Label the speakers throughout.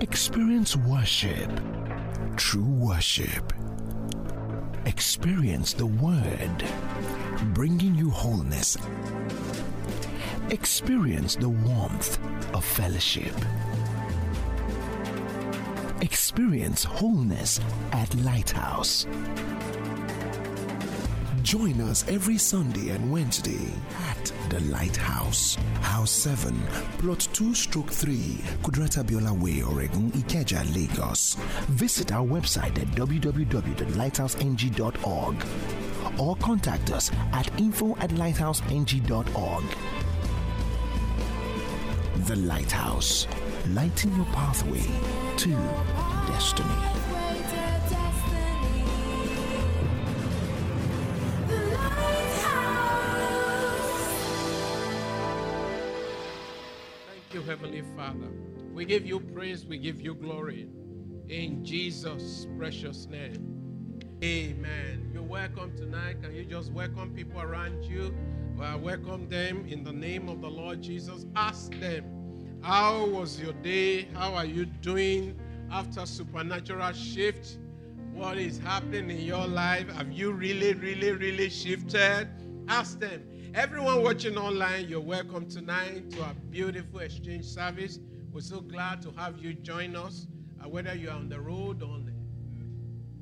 Speaker 1: Experience worship, true worship. Experience the Word, bringing you wholeness. Experience the warmth of fellowship. Experience wholeness at Lighthouse. Join us every Sunday and Wednesday at the Lighthouse, House 7, Plot 2 Stroke 3, Kudirat Abiola Way, Oregun, Ikeja, Lagos. Visit our website at www.lighthouseng.org or contact us at info at lighthouseng.org. The Lighthouse, lighting your pathway to destiny.
Speaker 2: Give you praise, we give you glory. In Jesus' precious name. Amen. You're welcome tonight. Can you just welcome people around you? Well, welcome them in the name of the Lord Jesus. Ask them, How was your day? How are you doing after supernatural shift? What is happening in your life? Have you really, really, really shifted? Ask them. Everyone watching online, you're welcome tonight to our beautiful exchange service. We're so glad to have you join us, uh, whether you're on the road on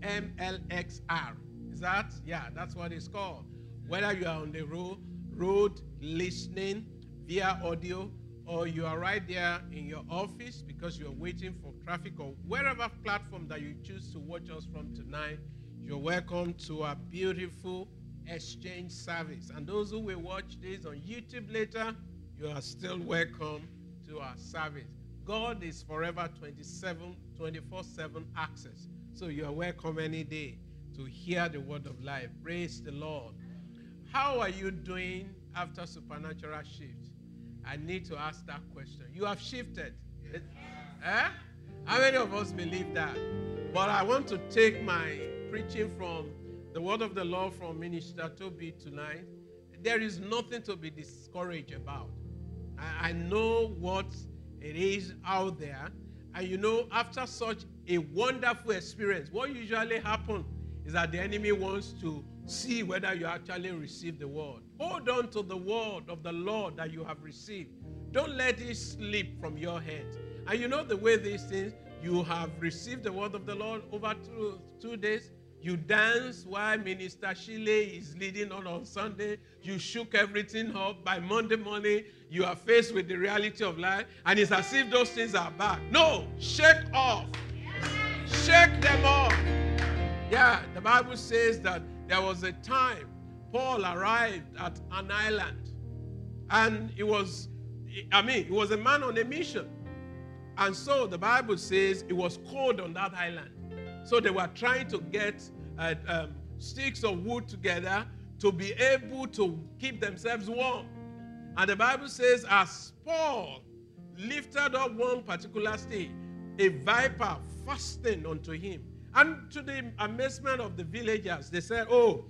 Speaker 2: MLXR. Is that? Yeah, that's what it's called. Whether you are on the road, road listening via audio, or you are right there in your office because you're waiting for traffic, or wherever platform that you choose to watch us from tonight, you're welcome to our beautiful exchange service. And those who will watch this on YouTube later, you are still welcome to our service. God is forever 27, 24 7 access. So you are welcome any day to hear the word of life. Praise the Lord. How are you doing after supernatural shift? I need to ask that question. You have shifted. Eh? How many of us believe that? But I want to take my preaching from the word of the Lord from Minister Toby tonight. There is nothing to be discouraged about. I, I know what it is out there. And you know, after such a wonderful experience, what usually happens is that the enemy wants to see whether you actually receive the word. Hold on to the word of the Lord that you have received. Don't let it slip from your hands. And you know the way these things, you have received the word of the Lord over two, two days. You dance while Minister Shile is leading on on Sunday. You shook everything up. By Monday morning, you are faced with the reality of life. And it's as if those things are bad. No, shake off. Shake them off. Yeah, the Bible says that there was a time Paul arrived at an island. And he was, I mean, he was a man on a mission. And so the Bible says it was cold on that island. So they were trying to get uh, um, sticks of wood together to be able to keep themselves warm. And the Bible says, as Paul lifted up one particular stick, a viper fastened unto him. And to the amazement of the villagers, they said, Oh,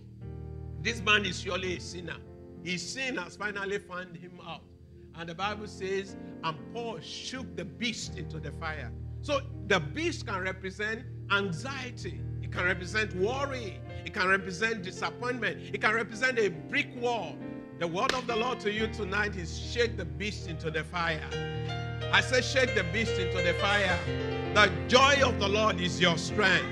Speaker 2: this man is surely a sinner. His sin has finally found him out. And the Bible says, and Paul shook the beast into the fire. So the beast can represent anxiety, it can represent worry, it can represent disappointment, it can represent a brick wall. The word of the Lord to you tonight is shake the beast into the fire. I say, shake the beast into the fire. The joy of the Lord is your strength.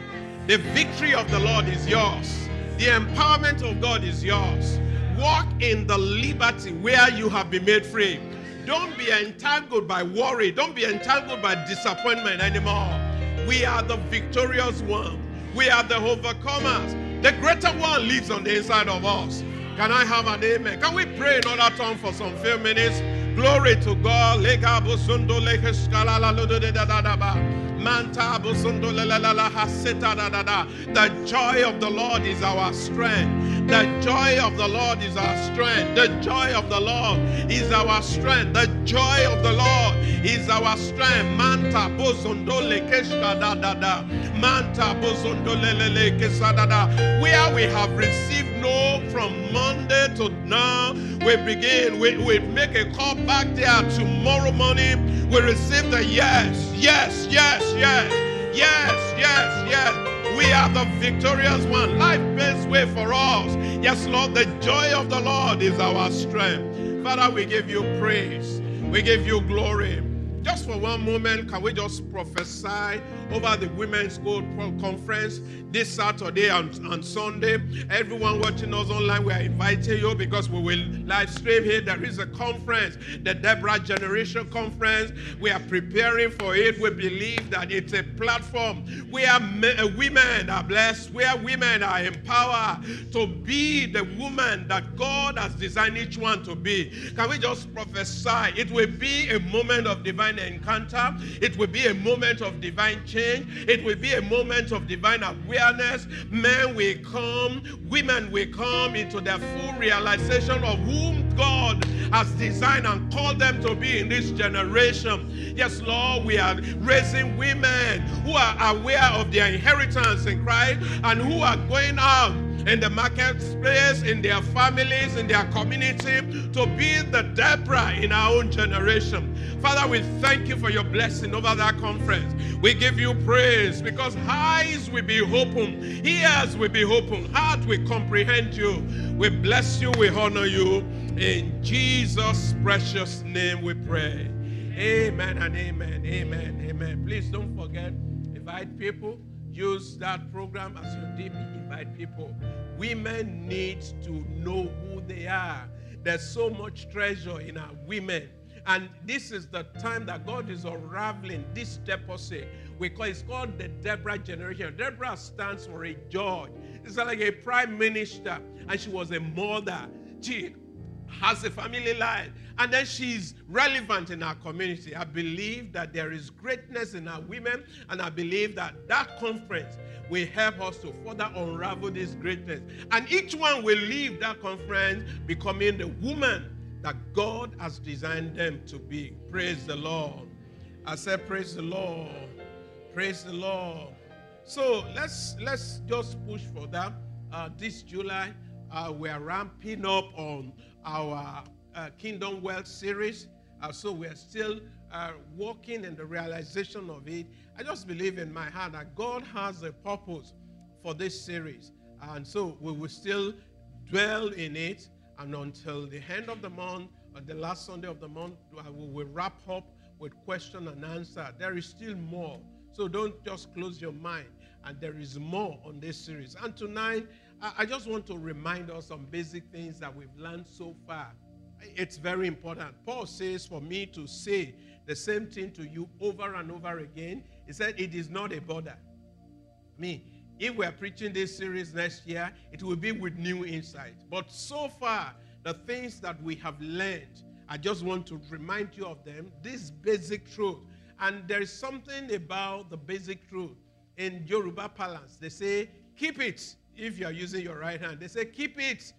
Speaker 2: The victory of the Lord is yours. The empowerment of God is yours. Walk in the liberty where you have been made free. Don't be entangled by worry. Don't be entangled by disappointment anymore. We are the victorious one. We are the overcomers. The greater one lives on the inside of us. Can I have an amen? Can we pray in other tongue for some few minutes? Glory to God. The joy of the Lord is our strength. The joy of the Lord is our strength. The joy of the Lord is our strength. The joy of the Lord is our strength. Manta bozondole keshka da Manta bozondole lele kesada da. Where we have received no from Monday to now, we begin. We, we make a call back there tomorrow morning. We receive the yes, yes, yes, yes, yes, yes, yes. We are the victorious one. Life best way for us. Yes, Lord, the joy of the Lord is our strength. Father, we give you praise. We give you glory. Just for one moment, can we just prophesy over the Women's School Conference this Saturday and, and Sunday? Everyone watching us online, we are inviting you because we will live stream here. There is a conference, the Deborah Generation Conference. We are preparing for it. We believe that it's a platform where uh, women are blessed, where women are empowered to be the woman that God has designed each one to be. Can we just prophesy? It will be a moment of divine encounter. It will be a moment of divine change. It will be a moment of divine awareness. Men will come, women will come into their full realization of whom God has designed and called them to be in this generation. Yes, Lord, we are raising women who are aware of their inheritance in Christ and who are going out in the marketplace, in their families, in their community, to be the Deborah in our own generation. Father, we thank you for your blessing over that conference. We give you praise because eyes will be open, ears will be open, heart will comprehend you. We bless you, we honor you. In Jesus' precious name we pray. Amen and amen. Amen. Amen. Please don't forget, invite people. Use that program as your DP. Invite people. Women need to know who they are. There's so much treasure in our women. And this is the time that God is unraveling this deposit. We call it's called the Deborah generation. Deborah stands for a judge. It's like a prime minister, and she was a mother. She has a family life, and then she's relevant in our community. I believe that there is greatness in our women, and I believe that that conference will help us to further unravel this greatness. And each one will leave that conference becoming the woman that God has designed them to be. Praise the Lord. I said, Praise the Lord. Praise the Lord. So let's let's just push for that. Uh, this July, uh, we are ramping up on our uh, Kingdom Wealth series. Uh, so we're still uh, working in the realization of it. I just believe in my heart that God has a purpose for this series. And so we will still dwell in it. And until the end of the month, or the last Sunday of the month, we will wrap up with question and answer. There is still more. So don't just close your mind. And there is more on this series. And tonight, I just want to remind us some basic things that we've learned so far. It's very important. Paul says for me to say the same thing to you over and over again. He said, It is not a bother. mean, if we're preaching this series next year, it will be with new insight. But so far, the things that we have learned, I just want to remind you of them, this basic truth. And there is something about the basic truth. In Yoruba parlance, they say, keep it if you are using your right hand. They say, keep it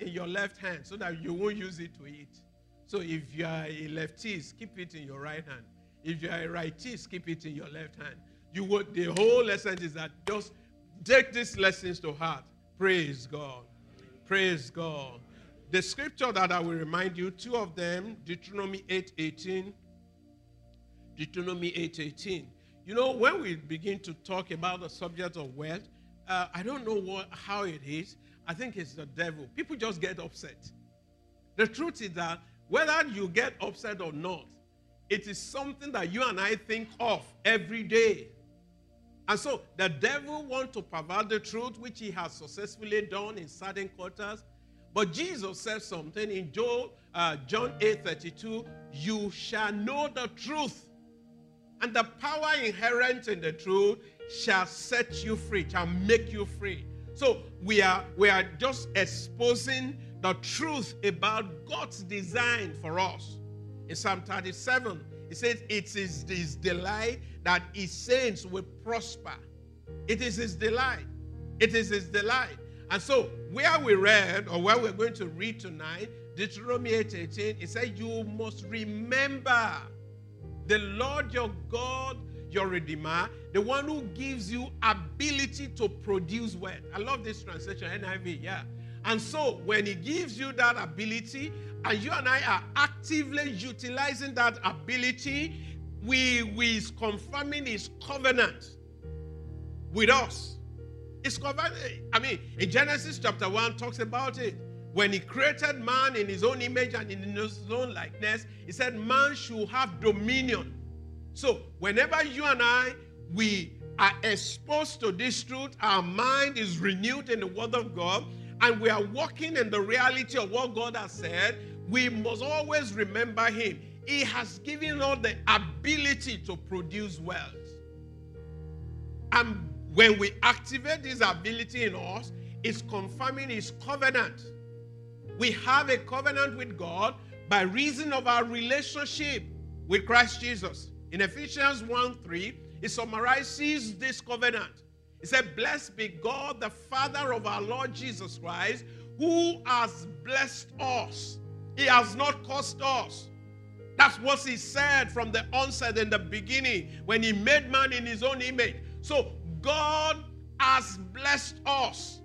Speaker 2: in your left hand so that you won't use it to eat. So if you are a leftist, keep it in your right hand. If you are a rightist, keep it in your left hand. You would the whole lesson is that just take these lessons to heart. Praise God. Praise God. The scripture that I will remind you, two of them, Deuteronomy 8:18. Deuteronomy 8:18. You know, when we begin to talk about the subject of wealth, uh, I don't know what, how it is. I think it's the devil. People just get upset. The truth is that whether you get upset or not, it is something that you and I think of every day. And so the devil wants to pervert the truth, which he has successfully done in certain quarters. But Jesus said something in Joel, uh, John 8 32 You shall know the truth, and the power inherent in the truth shall set you free, shall make you free. So we are, we are just exposing the truth about God's design for us. In Psalm 37, it says, It is his delight that his saints will prosper. It is his delight. It is his delight. And so, where we read, or where we're going to read tonight, Deuteronomy 8 18, it says, You must remember the Lord your God, your Redeemer, the one who gives you ability to produce wealth. I love this translation, NIV, yeah. And so, when He gives you that ability, and you and I are actively utilizing that ability, we, we is confirming His covenant with us. It's covenant. I mean, in Genesis chapter 1 talks about it. When he created man in his own image and in his own likeness, he said man should have dominion. So, whenever you and I we are exposed to this truth, our mind is renewed in the word of God, and we are walking in the reality of what God has said, we must always remember him. He has given us the ability to produce wealth. And when we activate this ability in us, it's confirming his covenant. We have a covenant with God by reason of our relationship with Christ Jesus. In Ephesians 1 3, it summarizes this covenant. It said, Blessed be God, the Father of our Lord Jesus Christ, who has blessed us. He has not cursed us. That's what he said from the onset in the beginning when he made man in his own image. So God has blessed us.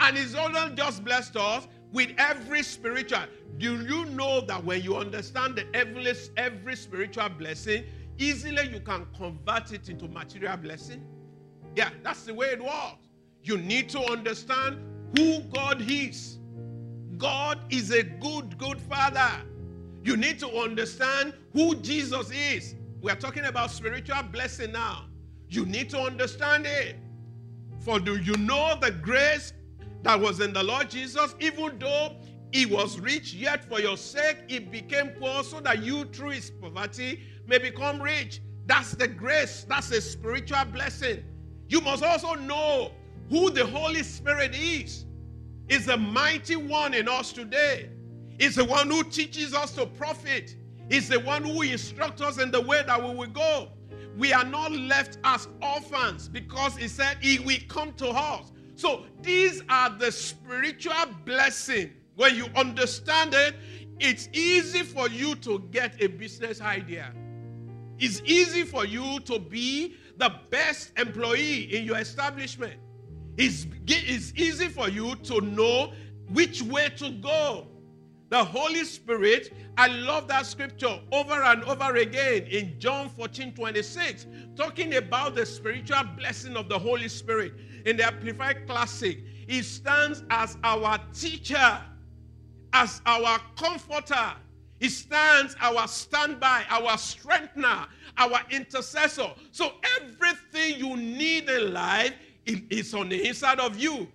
Speaker 2: And he's not just blessed us, with every spiritual. Do you know that when you understand the every, every spiritual blessing, easily you can convert it into material blessing? Yeah, that's the way it works. You need to understand who God is. God is a good, good father. You need to understand who Jesus is. We are talking about spiritual blessing now. You need to understand it. For do you know the grace that was in the Lord Jesus, even though he was rich, yet for your sake he became poor, so that you through his poverty may become rich. That's the grace, that's a spiritual blessing. You must also know who the Holy Spirit is. Is the mighty one in us today. Is the one who teaches us to profit. Is the one who instructs us in the way that we will go. We are not left as orphans because he said he will come to us. So these are the spiritual blessing. When you understand it, it's easy for you to get a business idea. It's easy for you to be the best employee in your establishment. It's, it's easy for you to know which way to go. The Holy Spirit, I love that scripture over and over again in John 14 26, talking about the spiritual blessing of the Holy Spirit in the Amplified Classic, he stands as our teacher, as our comforter. He stands our standby, our strengthener, our intercessor. So everything you need in life is on the inside of you.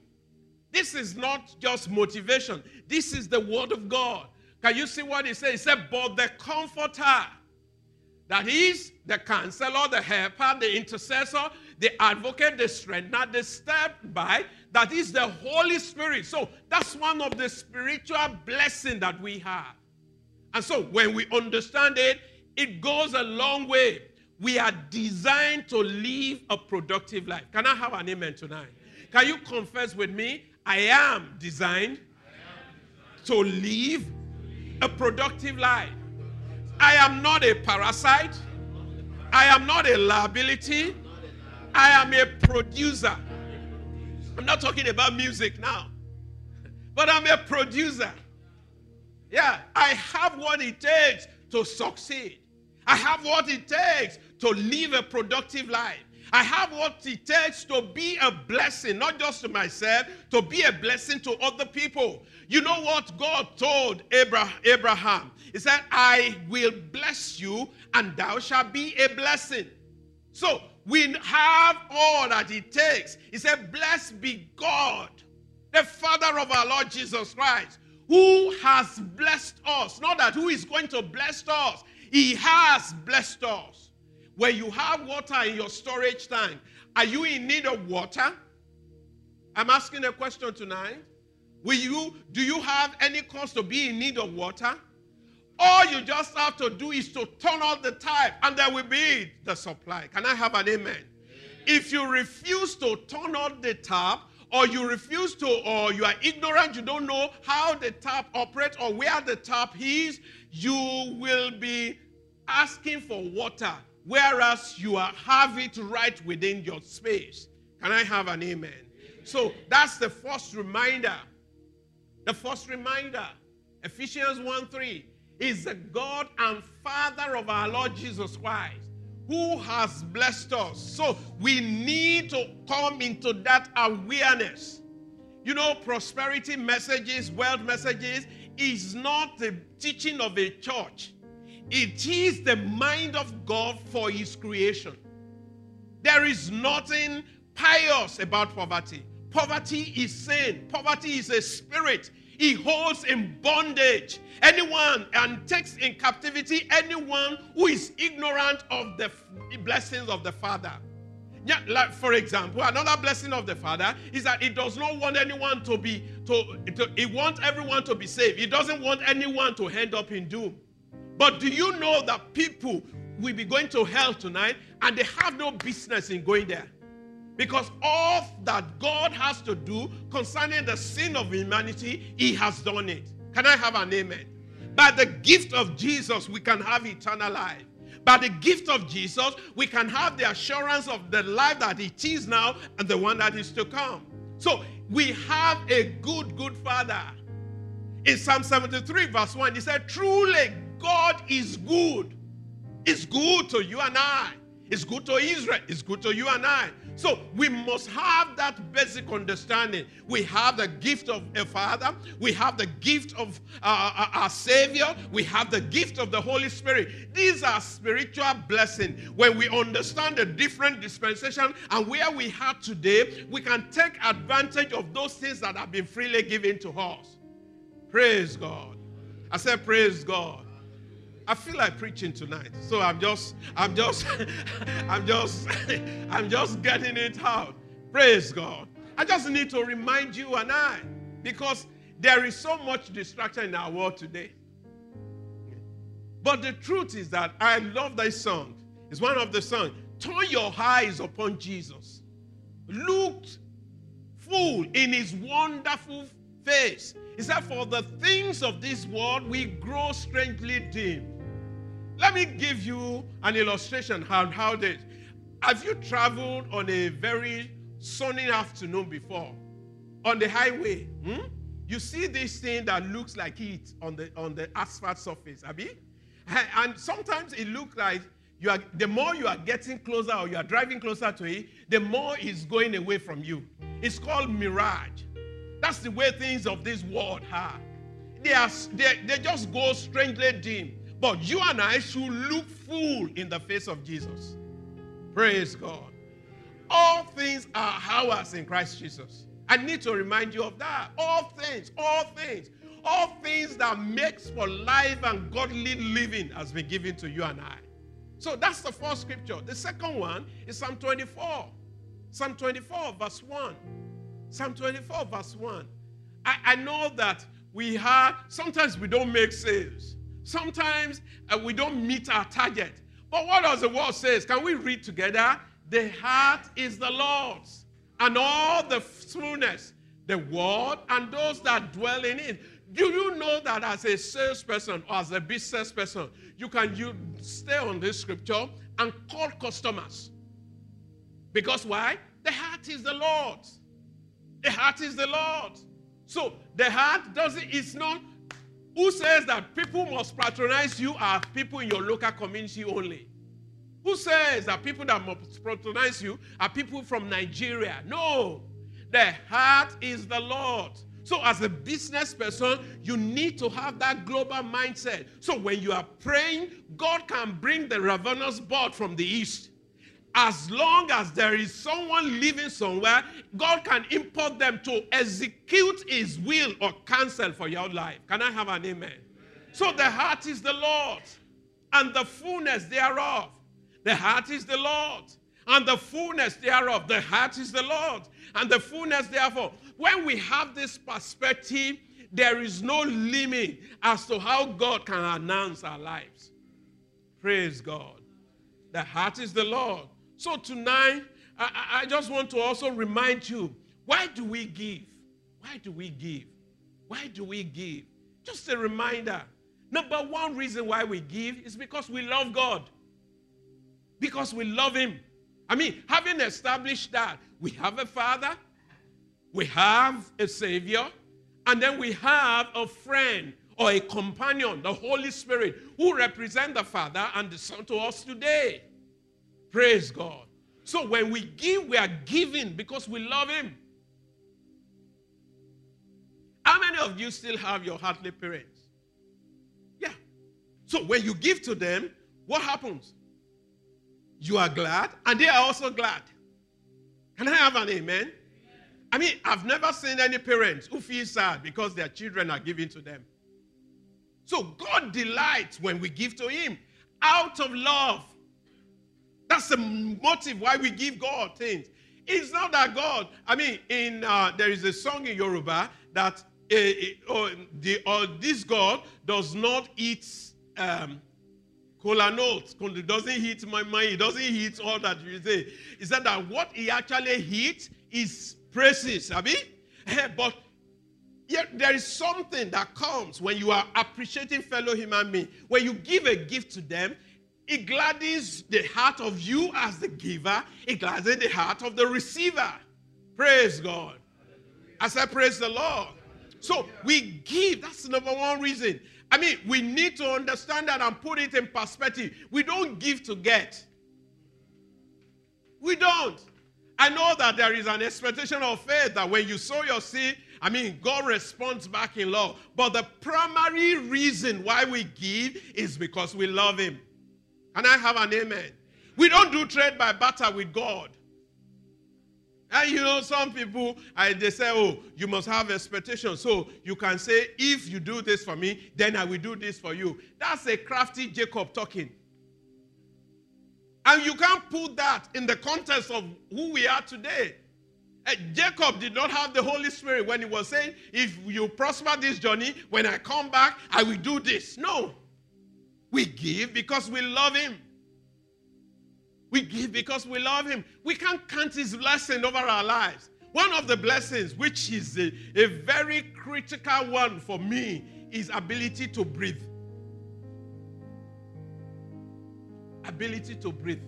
Speaker 2: This is not just motivation. This is the word of God. Can you see what he said? He said, but the comforter, that is the counselor, the helper, the intercessor, the advocate, the strengthener, the step by, that is the Holy Spirit. So that's one of the spiritual blessing that we have. And so when we understand it, it goes a long way. We are designed to live a productive life. Can I have an amen tonight? Can you confess with me? I am designed to live a productive life. I am not a parasite. I am not a liability. I am a producer. I'm not talking about music now, but I'm a producer. Yeah, I have what it takes to succeed. I have what it takes to live a productive life. I have what it takes to be a blessing, not just to myself, to be a blessing to other people. You know what God told Abraham? He said, I will bless you, and thou shalt be a blessing. So we have all that it takes. He said, Blessed be God, the Father of our Lord Jesus Christ, who has blessed us. Not that who is going to bless us, He has blessed us. When you have water in your storage tank, are you in need of water? I'm asking a question tonight. Will you do you have any cause to be in need of water? All you just have to do is to turn on the tap and there will be the supply. Can I have an amen? If you refuse to turn on the tap, or you refuse to, or you are ignorant, you don't know how the tap operates or where the tap is, you will be asking for water, whereas you are, have it right within your space. Can I have an amen? So that's the first reminder The first reminder, Ephesians 1 3, is the God and Father of our Lord Jesus Christ who has blessed us. So we need to come into that awareness. You know, prosperity messages, wealth messages is not the teaching of a church, it is the mind of God for His creation. There is nothing pious about poverty. Poverty is sin, poverty is a spirit. He holds in bondage anyone and takes in captivity anyone who is ignorant of the blessings of the Father. Yeah, like for example, another blessing of the Father is that He does not want anyone to be to, to He wants everyone to be saved. He doesn't want anyone to end up in doom. But do you know that people will be going to hell tonight and they have no business in going there? Because all that God has to do concerning the sin of humanity, He has done it. Can I have an amen? By the gift of Jesus, we can have eternal life. By the gift of Jesus, we can have the assurance of the life that it is now and the one that is to come. So we have a good, good Father. In Psalm 73, verse 1, he said, Truly, God is good. It's good to you and I. It's good to Israel. It's good to you and I. So we must have that basic understanding. We have the gift of a Father, we have the gift of uh, uh, our Savior, we have the gift of the Holy Spirit. These are spiritual blessings. When we understand the different dispensation and where we are today, we can take advantage of those things that have been freely given to us. Praise God. I said, Praise God. I feel like preaching tonight. So I'm just, I'm just, I'm just, I'm just getting it out. Praise God. I just need to remind you and I, because there is so much distraction in our world today. But the truth is that I love this song. It's one of the songs. Turn your eyes upon Jesus. Look full in his wonderful face. He said, For the things of this world we grow strangely dim. Let me give you an illustration on how this. Have you traveled on a very sunny afternoon before? On the highway, hmm? you see this thing that looks like heat on the on the asphalt surface, Abi? And sometimes it looks like you are the more you are getting closer or you are driving closer to it, the more it's going away from you. It's called mirage. That's the way things of this world are. They are they, they just go strangely dim. But you and I should look full in the face of Jesus. Praise God. All things are ours in Christ Jesus. I need to remind you of that. All things, all things, all things that makes for life and godly living has been given to you and I. So that's the first scripture. The second one is Psalm 24. Psalm 24, verse 1. Psalm 24, verse 1. I, I know that we have, sometimes we don't make sales. Sometimes uh, we don't meet our target. But what does the word says? Can we read together? The heart is the Lord's, and all the fullness, the word, and those that dwell in it. Do you know that as a salesperson or as a business person, you can you stay on this scripture and call customers? Because why? The heart is the Lord's. The heart is the Lord's. So the heart doesn't, it's not who says that people must patronize you are people in your local community only? Who says that people that must patronize you are people from Nigeria? No. The heart is the Lord. So, as a business person, you need to have that global mindset. So, when you are praying, God can bring the ravenous bird from the east as long as there is someone living somewhere, God can import them to execute his will or counsel for your life. Can I have an amen? So the heart is the Lord and the fullness thereof. The heart is the Lord and the fullness thereof. The heart is the Lord and the fullness thereof. When we have this perspective, there is no limit as to how God can announce our lives. Praise God. The heart is the Lord so tonight, I, I just want to also remind you why do we give? Why do we give? Why do we give? Just a reminder. Number one reason why we give is because we love God. Because we love Him. I mean, having established that, we have a Father, we have a Savior, And then we have a friend or a companion, the Holy Spirit, who represent the Father and the Son to us today. Praise God. So when we give, we are giving because we love Him. How many of you still have your heartly parents? Yeah. So when you give to them, what happens? You are glad, and they are also glad. Can I have an amen? I mean, I've never seen any parents who feel sad because their children are giving to them. So God delights when we give to Him out of love. That's the motive why we give God things. It's not that God, I mean, in uh, there is a song in Yoruba that uh, uh, the, this God does not eat um, cola. He doesn't hit my mind. Doesn't hit all that you say. He said that what he actually hits is praises, Abi. Eh, but yet there is something that comes when you are appreciating fellow human being. When you give a gift to them, it gladdens the heart of you as the giver. It gladdens the heart of the receiver. Praise God. As I praise the Lord. So we give. That's the number one reason. I mean, we need to understand that and put it in perspective. We don't give to get. We don't. I know that there is an expectation of faith that when you sow your seed, I mean, God responds back in love. But the primary reason why we give is because we love Him. And I have an amen. We don't do trade by barter with God. And you know, some people, I, they say, oh, you must have expectation. So you can say, if you do this for me, then I will do this for you. That's a crafty Jacob talking. And you can't put that in the context of who we are today. Uh, Jacob did not have the Holy Spirit when he was saying, if you prosper this journey, when I come back, I will do this. No. We give because we love him. We give because we love Him. We can't count His blessing over our lives. One of the blessings, which is a, a very critical one for me, is ability to breathe. Ability to breathe.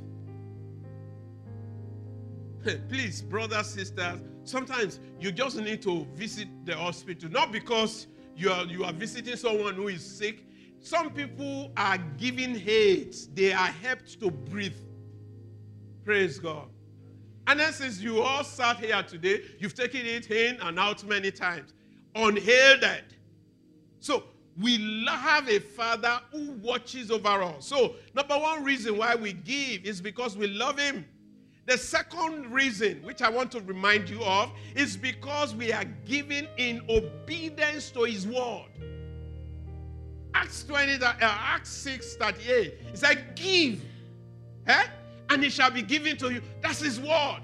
Speaker 2: Please, brothers, sisters, sometimes you just need to visit the hospital, not because you are, you are visiting someone who is sick. Some people are given aids, they are helped to breathe. Praise God. And then since you all sat here today, you've taken it in and out many times. Unhailed. So we have a father who watches over us. So, number one reason why we give is because we love him. The second reason, which I want to remind you of, is because we are giving in obedience to his word. Acts 20, uh, Acts 6 38. It said, Give. Eh? and it shall be given to you. That's his word.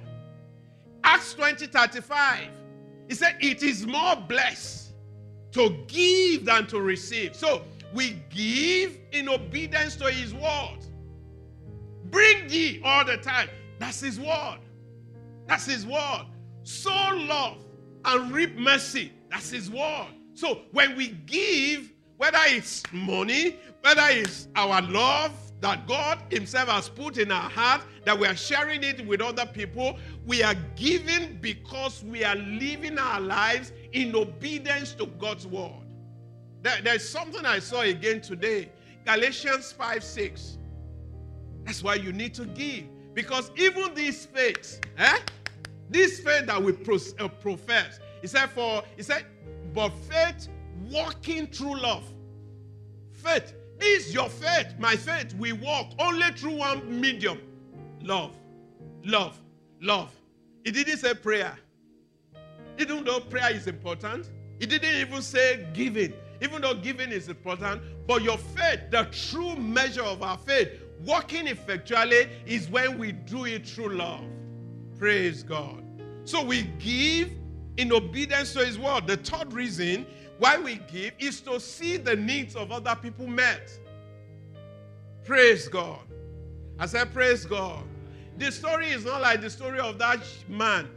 Speaker 2: Acts 20 35. He said, It is more blessed to give than to receive. So we give in obedience to his word. Bring ye all the time. That's his word. That's his word. Sow love and reap mercy. That's his word. So when we give, whether it's money, whether it's our love, that God Himself has put in our heart, that we are sharing it with other people. We are giving because we are living our lives in obedience to God's word. There, there's something I saw again today Galatians 5 6. That's why you need to give. Because even this faith, eh? This faith that we pro- uh, profess, he said, for he said, but faith walking through love. Faith this your faith, my faith, we walk only through one medium love. Love. Love. He didn't say prayer. Even though prayer is important, he didn't even say giving. Even though giving is important, but your faith, the true measure of our faith, walking effectually, is when we do it through love. Praise God. So we give in obedience to his word. The third reason why we give is to see the needs of other people met. Praise God. I said, Praise God. The story is not like the story of that man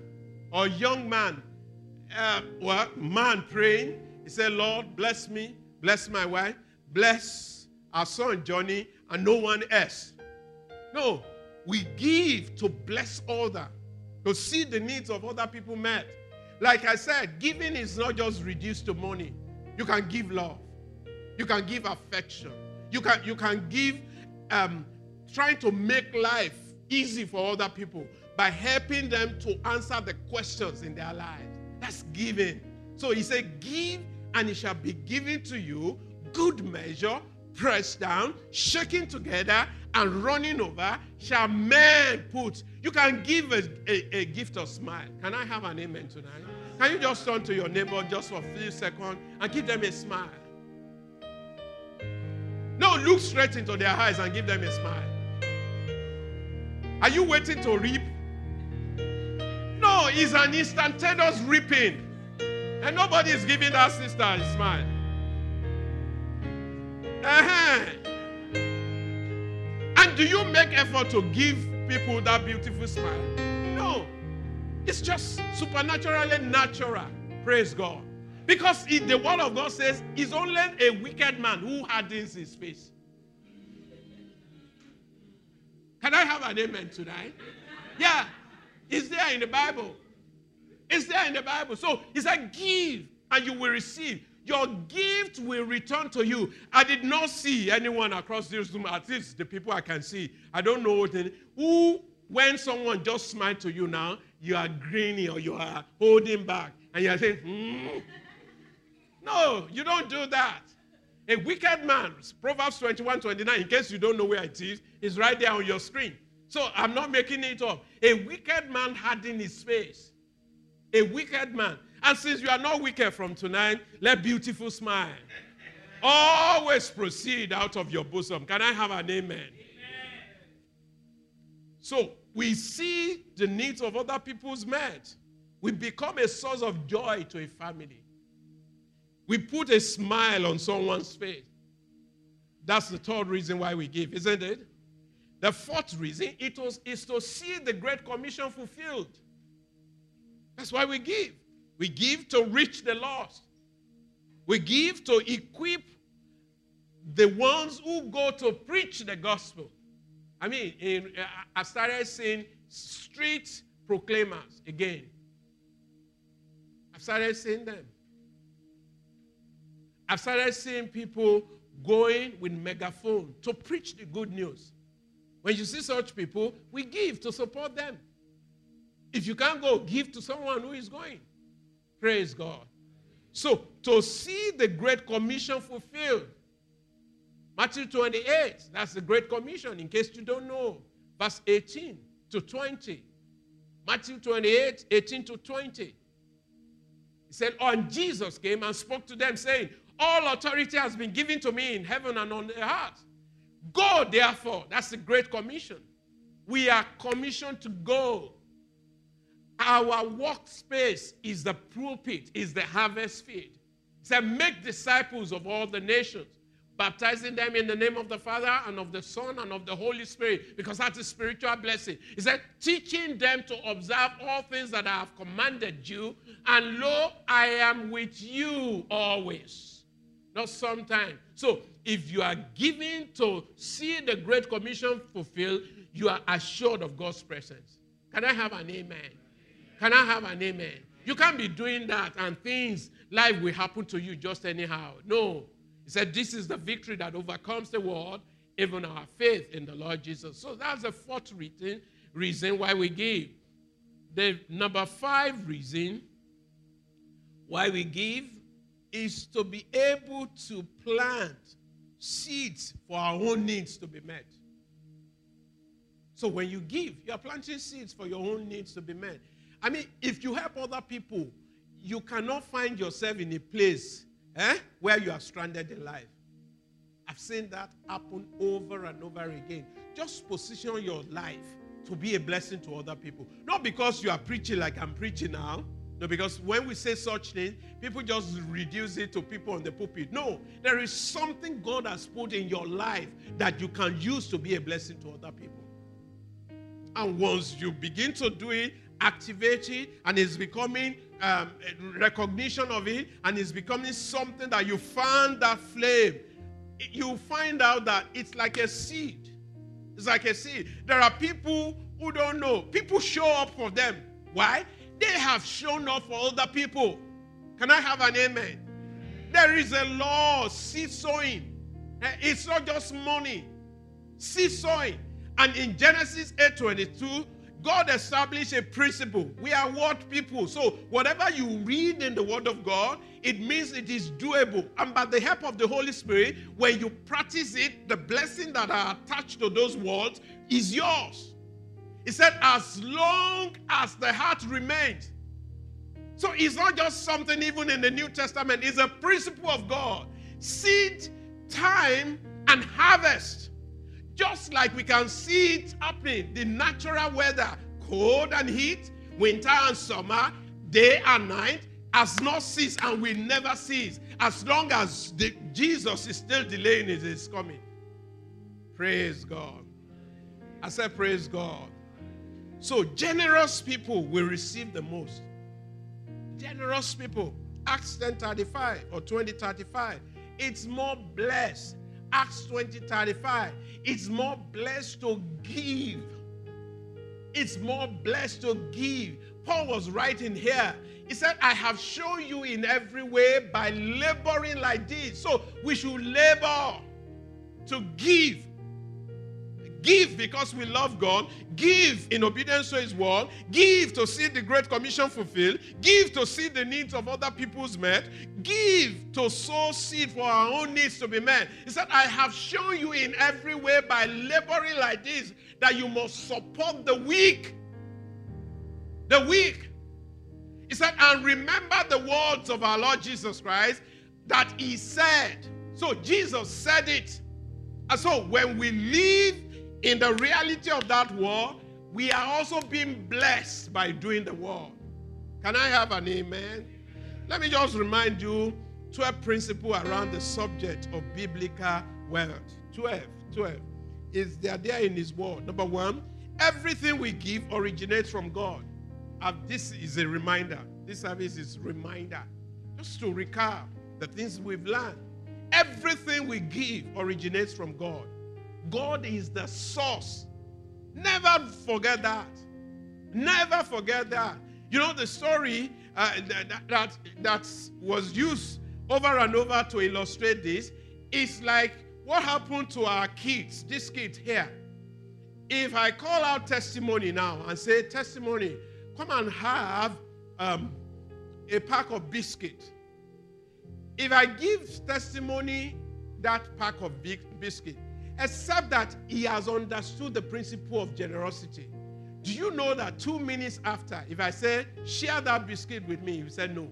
Speaker 2: or young man. Uh, well, man praying. He said, Lord, bless me, bless my wife, bless our son Johnny, and no one else. No, we give to bless other, to see the needs of other people met. Like I said, giving is not just reduced to money. You can give love. You can give affection. You can you can give um, trying to make life easy for other people by helping them to answer the questions in their lives. That's giving. So he said, Give and it shall be given to you, good measure, pressed down, shaking together, and running over, shall men put. You can give a, a, a gift of smile. Can I have an amen tonight? Can you just turn to your neighbor just for a few seconds and give them a smile? No, look straight into their eyes and give them a smile. Are you waiting to reap? No, it's an instantaneous reaping. And nobody is giving that sister a smile. Uh-huh. And do you make effort to give people that beautiful smile? No. It's just supernaturally natural. Praise God. Because it, the word of God says, it's only a wicked man who hardens his face. Can I have an amen tonight? Yeah. It's there in the Bible. It's there in the Bible. So he said, Give and you will receive. Your gift will return to you. I did not see anyone across this room, at least the people I can see. I don't know who, when someone just smiled to you now, you are grinning or you are holding back and you are saying, hmm. No, you don't do that. A wicked man, Proverbs 21 29, in case you don't know where it is, is right there on your screen. So I'm not making it up. A wicked man had in his face. A wicked man. And since you are not wicked from tonight, let beautiful smile always proceed out of your bosom. Can I have an amen? amen? So we see the needs of other people's met. We become a source of joy to a family. We put a smile on someone's face. That's the third reason why we give, isn't it? The fourth reason it was, is to see the Great Commission fulfilled. That's why we give. We give to reach the lost. We give to equip the ones who go to preach the gospel. I mean, in, uh, I started seeing street proclaimers again. I've started seeing them. I've started seeing people going with megaphone to preach the good news. When you see such people, we give to support them. If you can't go, give to someone who is going. Praise God. So, to see the Great Commission fulfilled, Matthew 28, that's the Great Commission, in case you don't know. Verse 18 to 20. Matthew 28, 18 to 20. He said, On Jesus came and spoke to them, saying, All authority has been given to me in heaven and on the earth. Go, therefore. That's the Great Commission. We are commissioned to go. Our workspace is the pulpit, is the harvest field. He said, Make disciples of all the nations, baptizing them in the name of the Father and of the Son and of the Holy Spirit, because that's a spiritual blessing. He said, Teaching them to observe all things that I have commanded you, and lo, I am with you always. Not sometime. So, if you are giving to see the Great Commission fulfilled, you are assured of God's presence. Can I have an amen? Can I have an amen? You can't be doing that and things, life will happen to you just anyhow. No. He said, This is the victory that overcomes the world, even our faith in the Lord Jesus. So that's the fourth reason, reason why we give. The number five reason why we give is to be able to plant seeds for our own needs to be met. So when you give, you are planting seeds for your own needs to be met. I mean, if you help other people, you cannot find yourself in a place eh, where you are stranded in life. I've seen that happen over and over again. Just position your life to be a blessing to other people. Not because you are preaching like I'm preaching now. No, because when we say such things, people just reduce it to people on the pulpit. No, there is something God has put in your life that you can use to be a blessing to other people. And once you begin to do it activate it and it's becoming um, recognition of it and it's becoming something that you found that flame you find out that it's like a seed it's like a seed there are people who don't know people show up for them why they have shown up for other people. Can I have an amen? There is a law, seed sowing. Eh, it's not just money. Seed sowing. And in Genesis 8:22, God established a principle. We are what people. So whatever you read in the Word of God, it means it is doable. And by the help of the Holy Spirit, when you practice it, the blessing that are attached to those words is yours. He said, as long as the heart remains. So it's not just something even in the New Testament, it's a principle of God. Seed, time, and harvest. Just like we can see it happening, the natural weather, cold and heat, winter and summer, day and night, has not ceased and will never cease as long as the, Jesus is still delaying his coming. Praise God. I said, Praise God. So, generous people will receive the most. Generous people. Acts 10 35 or 20 35. It's more blessed. Acts 20 35. It's more blessed to give. It's more blessed to give. Paul was writing here. He said, I have shown you in every way by laboring like this. So we should labor to give Give because we love God. Give in obedience to His word. Give to see the Great Commission fulfilled. Give to see the needs of other people's met. Give to sow seed for our own needs to be met. He said, I have shown you in every way by laboring like this that you must support the weak. The weak. He said, and remember the words of our Lord Jesus Christ that He said. So Jesus said it. And so when we live in the reality of that war, we are also being blessed by doing the war. Can I have an amen? Let me just remind you 12 principles around the subject of biblical wealth. 12, 12. Is there there in his word? Number one, everything we give originates from God. And this is a reminder. This service is reminder. Just to recap the things we've learned. Everything we give originates from God. God is the source. Never forget that. Never forget that. You know the story uh, that, that, that was used over and over to illustrate this is like what happened to our kids, this kid here. If I call out testimony now and say, Testimony, come and have um, a pack of biscuit. If I give testimony that pack of biscuit, except that he has understood the principle of generosity. Do you know that two minutes after, if I say, share that biscuit with me, he said no.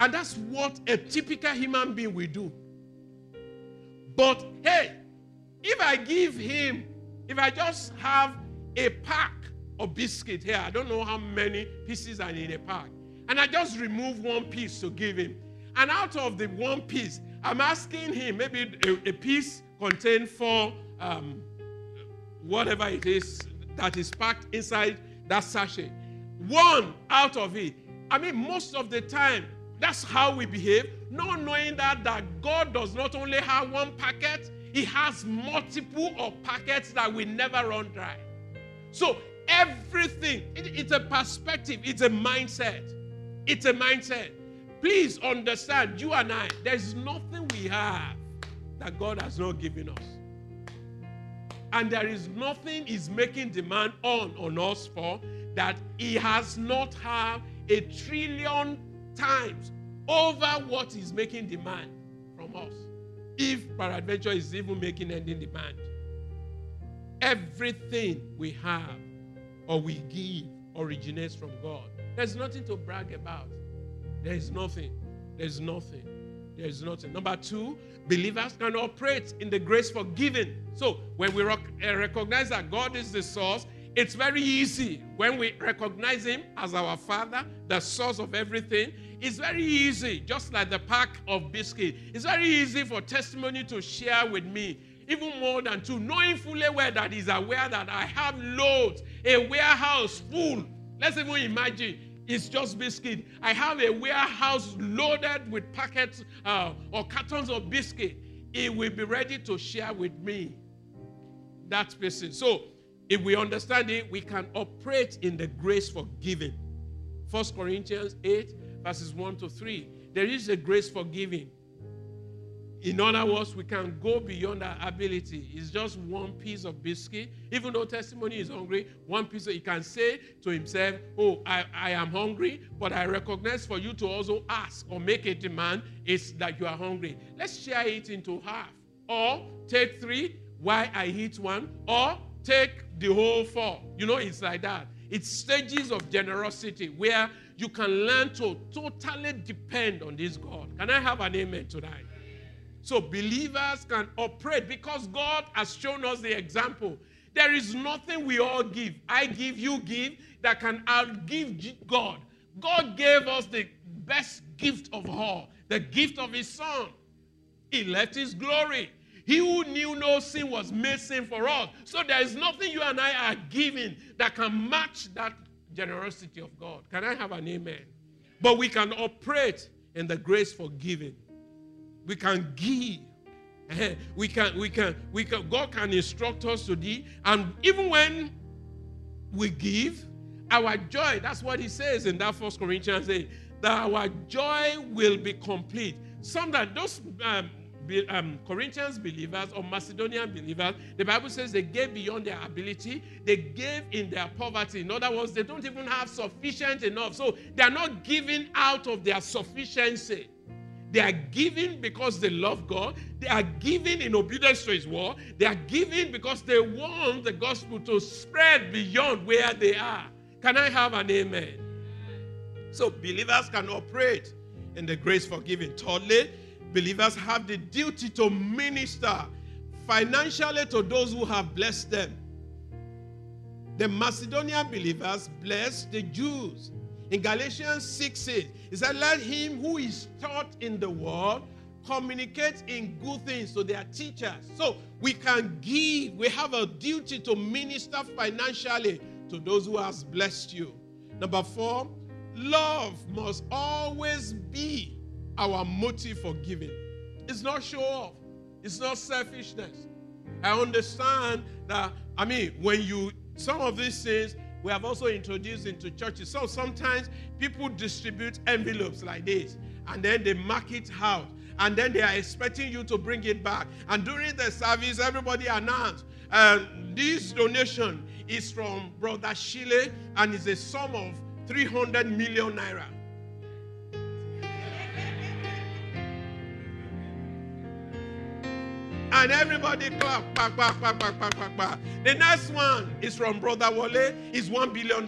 Speaker 2: And that's what a typical human being will do. But hey, if I give him, if I just have a pack of biscuit here, I don't know how many pieces are in a pack, and I just remove one piece to give him, and out of the one piece, I'm asking him, maybe a, a piece contain four, um, whatever it is that is packed inside that sachet. One out of it. I mean, most of the time, that's how we behave, not knowing that, that God does not only have one packet, He has multiple of packets that will never run dry. So everything, it, it's a perspective, it's a mindset. It's a mindset. Please understand, you and I, there's nothing we have that God has not given us. And there is nothing He's making demand on on us for that He has not had a trillion times over what He's making demand from us. If peradventure is even making any demand. Everything we have or we give originates from God. There's nothing to brag about. There is nothing. There is nothing. There is nothing. Number two, believers can operate in the grace for giving. So when we uh, recognize that God is the source, it's very easy when we recognize Him as our Father, the source of everything. It's very easy, just like the pack of biscuit. It's very easy for testimony to share with me, even more than two, knowing fully well that He's aware that I have loads, a warehouse full. Let's even imagine it's just biscuit. I have a warehouse loaded with packets uh, or cartons of biscuit. It will be ready to share with me. That person. So if we understand it, we can operate in the grace for giving. First Corinthians 8, verses 1 to 3. There is a grace for giving. In other words, we can go beyond our ability. It's just one piece of biscuit. Even though testimony is hungry, one piece of, he can say to himself, Oh, I, I am hungry, but I recognize for you to also ask or make a demand is that you are hungry. Let's share it into half. Or take three, why I eat one, or take the whole four. You know, it's like that. It's stages of generosity where you can learn to totally depend on this God. Can I have an amen tonight? So believers can operate because God has shown us the example. There is nothing we all give. I give, you give, that can outgive God. God gave us the best gift of all, the gift of His Son. He left His glory. He who knew no sin was made sin for us. So there is nothing you and I are giving that can match that generosity of God. Can I have an amen? But we can operate in the grace for giving. We can give. We can, we can, we can, God can instruct us to do. And even when we give, our joy, that's what he says in that first Corinthians 8, that our joy will be complete. Some that those um, um, Corinthians believers or Macedonian believers, the Bible says they gave beyond their ability. They gave in their poverty. In other words, they don't even have sufficient enough. So they are not giving out of their sufficiency. They are giving because they love God. They are giving in obedience to His word. They are giving because they want the gospel to spread beyond where they are. Can I have an amen? So believers can operate in the grace for giving. Thirdly, believers have the duty to minister financially to those who have blessed them. The Macedonian believers blessed the Jews. In Galatians 6 6, he said, Let him who is taught in the world communicate in good things to their teachers. So we can give, we have a duty to minister financially to those who has blessed you. Number four, love must always be our motive for giving. It's not show off, it's not selfishness. I understand that, I mean, when you, some of these things, we have also introduced into churches. So sometimes people distribute envelopes like this and then they mark it out and then they are expecting you to bring it back. And during the service, everybody announced uh, this donation is from Brother Shile and is a sum of 300 million naira. And everybody clap, clap, clap, clap, clap, clap, clap, clap. The next one is from Brother Wale, is $1 billion.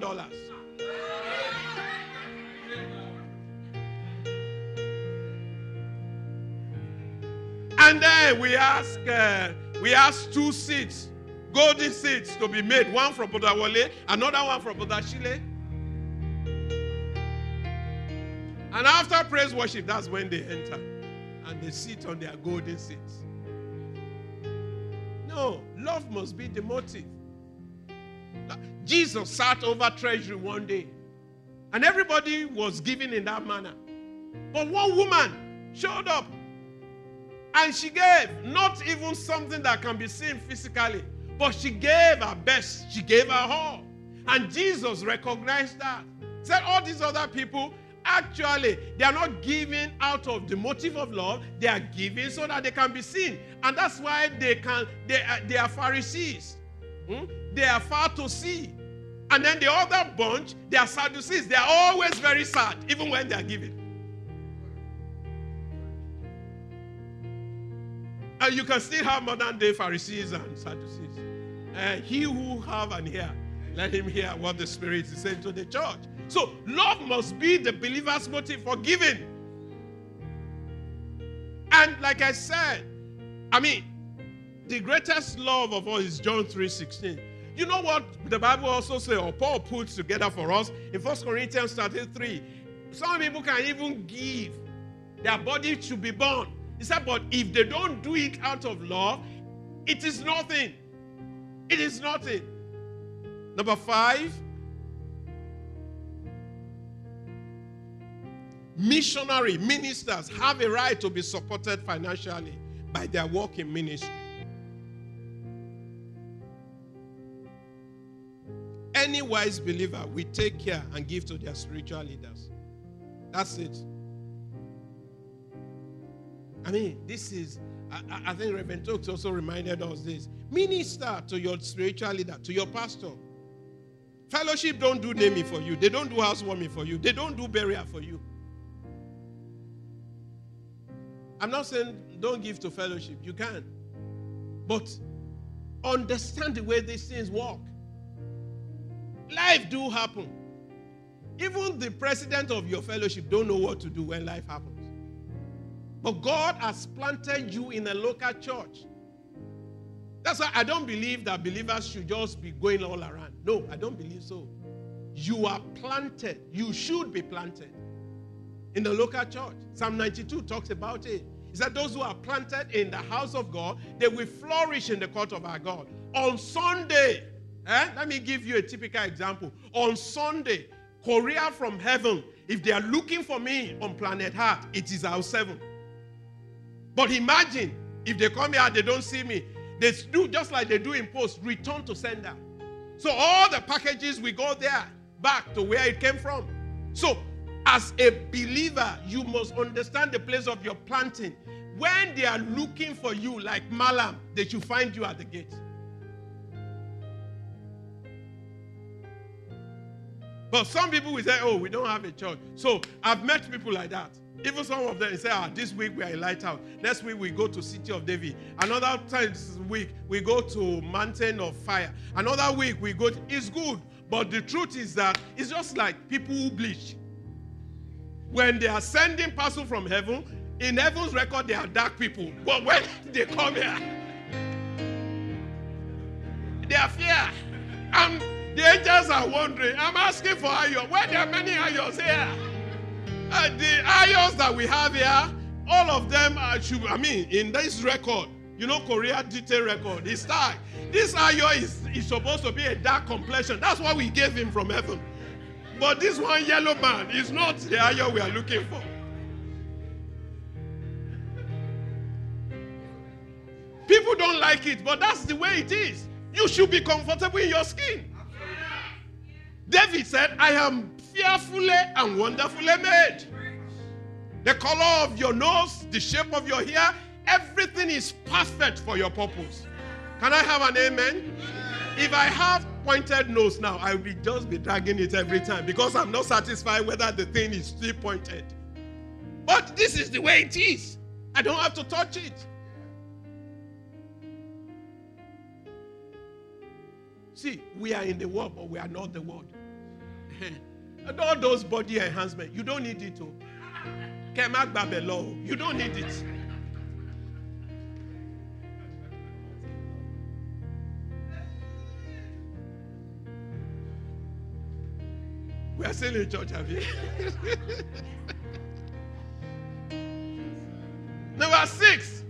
Speaker 2: And then we ask, uh, we ask two seats, golden seats to be made. One from Brother Wale, another one from Brother Shile. And after praise worship, that's when they enter. And they sit on their golden seats. No, love must be the motive. Jesus sat over treasury one day, and everybody was giving in that manner. But one woman showed up, and she gave not even something that can be seen physically, but she gave her best. She gave her all. And Jesus recognized that. Said all these other people, Actually, they are not giving out of the motive of love. They are giving so that they can be seen. And that's why they can they are, they are Pharisees. Hmm? They are far to see. And then the other bunch, they are Sadducees. They are always very sad, even when they are giving. And you can still have modern day Pharisees and Sadducees. Uh, he who have an ear, let him hear what the Spirit is saying to the church. So, love must be the believer's motive for giving. And like I said, I mean, the greatest love of all is John 3:16. You know what the Bible also says, or Paul puts together for us in 1 Corinthians 33. Some people can even give their body to be born. He said, but if they don't do it out of love, it is nothing. It is nothing. Number five, missionary ministers have a right to be supported financially by their work in ministry. any wise believer will take care and give to their spiritual leaders. That's it. I mean, this is, I, I think Reverend Tokes also reminded us this. Minister to your spiritual leader, to your pastor. Fellowship don't do naming for you. They don't do housewarming for you. They don't do burial for you. I'm not saying don't give to fellowship. You can. But understand the way these things work. Life do happen. Even the president of your fellowship don't know what to do when life happens. But God has planted you in a local church. That's why I don't believe that believers should just be going all around. No, I don't believe so. You are planted. You should be planted in the local church. Psalm 92 talks about it. He said, Those who are planted in the house of God, they will flourish in the court of our God. On Sunday, eh, let me give you a typical example. On Sunday, courier from heaven, if they are looking for me on planet Earth, it is our seven. But imagine if they come here they don't see me, they do just like they do in post, return to sender. So all the packages we go there back to where it came from. So as a believer, you must understand the place of your planting. When they are looking for you, like Malam, they should find you at the gate. But some people will say, oh, we don't have a church. So I've met people like that. Even some of them say, ah, this week we are a lighthouse. Next week we go to City of David. Another time this week we go to Mountain of Fire. Another week we go. To, it's good, but the truth is that it's just like people who bleach. When they are sending parcel from heaven, in heaven's record they are dark people. But when they come here, they are fear. And the angels are wondering, I'm asking for iron. Where there are many irons here? Uh, the irons that we have here, all of them are, I mean, in this record, you know, courier detail record, it's dark. This iron is, is supposed to be a dark complexion. That's what we gave him from heaven. But this one yellow man is not the iron we are looking for. People don't like it, but that's the way it is. You should be comfortable in your skin. David said, I am fearfully and wonderfully made. The color of your nose, the shape of your hair, everything is perfect for your purpose. Can I have an amen? If I have pointed nose now, I will just be dragging it every time because I'm not satisfied whether the thing is still pointed. But this is the way it is. I don't have to touch it. See, we are in the world, but we are not the world. and all those body enhancement, you don't need it oh. to. Oh. You don't need it. We are still in church, have you? Number six,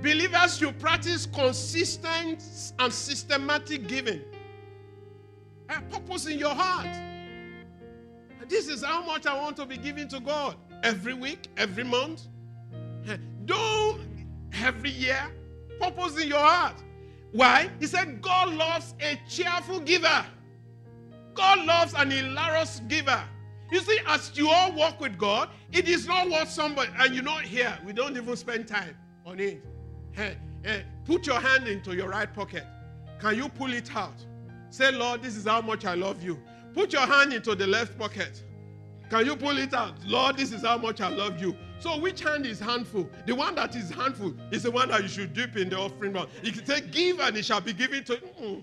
Speaker 2: believers should practice consistent and systematic giving. A purpose in your heart. This is how much I want to be giving to God every week, every month. Don't every year. Purpose in your heart. Why? He said God loves a cheerful giver. God loves an hilarious giver. You see, as you all walk with God, it is not what somebody, and you know, here, we don't even spend time on it. Hey, hey, put your hand into your right pocket. Can you pull it out? Say, Lord, this is how much I love you. Put your hand into the left pocket. Can you pull it out? Lord, this is how much I love you. So, which hand is handful? The one that is handful is the one that you should dip in the offering bowl. You can say, Give and it shall be given to you. Mm.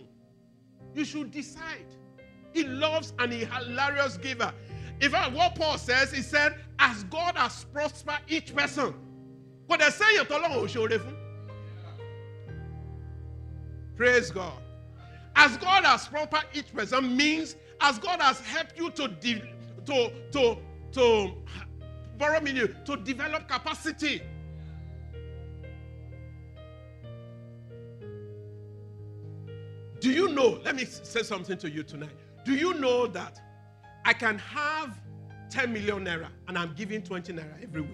Speaker 2: You should decide. He loves an hilarious giver. In fact, what Paul says, he said, as God has prospered each person. But they're saying, Praise God. As God has prospered each person means as God has helped you to, de- to, to, to borrow me to develop capacity. Do you know? Let me say something to you tonight. Do you know that I can have 10 million naira and I'm giving 20 naira every week?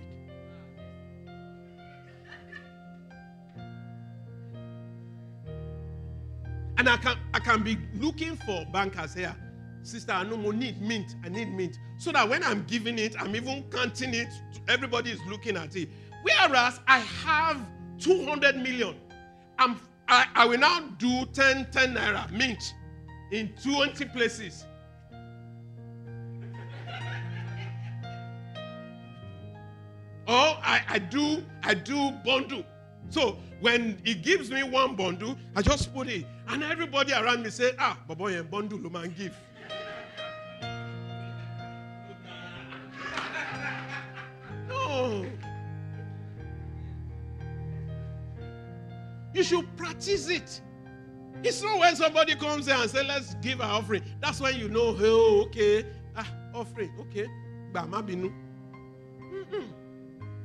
Speaker 2: And I can I can be looking for bankers here. Sister, I know more need mint. I need mint. So that when I'm giving it, I'm even counting it. Everybody is looking at it. Whereas I have 200 million. I'm, I, I will now do 10, 10 naira mint in 20 places. or I, I do I do bundle. So when he gives me one bundle, I just put it, and everybody around me say, "Ah, boy, bundle, man, give." no. You should practice it. It's not when somebody comes here and say, "Let's give our offering." That's when you know, "Oh, okay, ah, offering, okay." Bamabinu.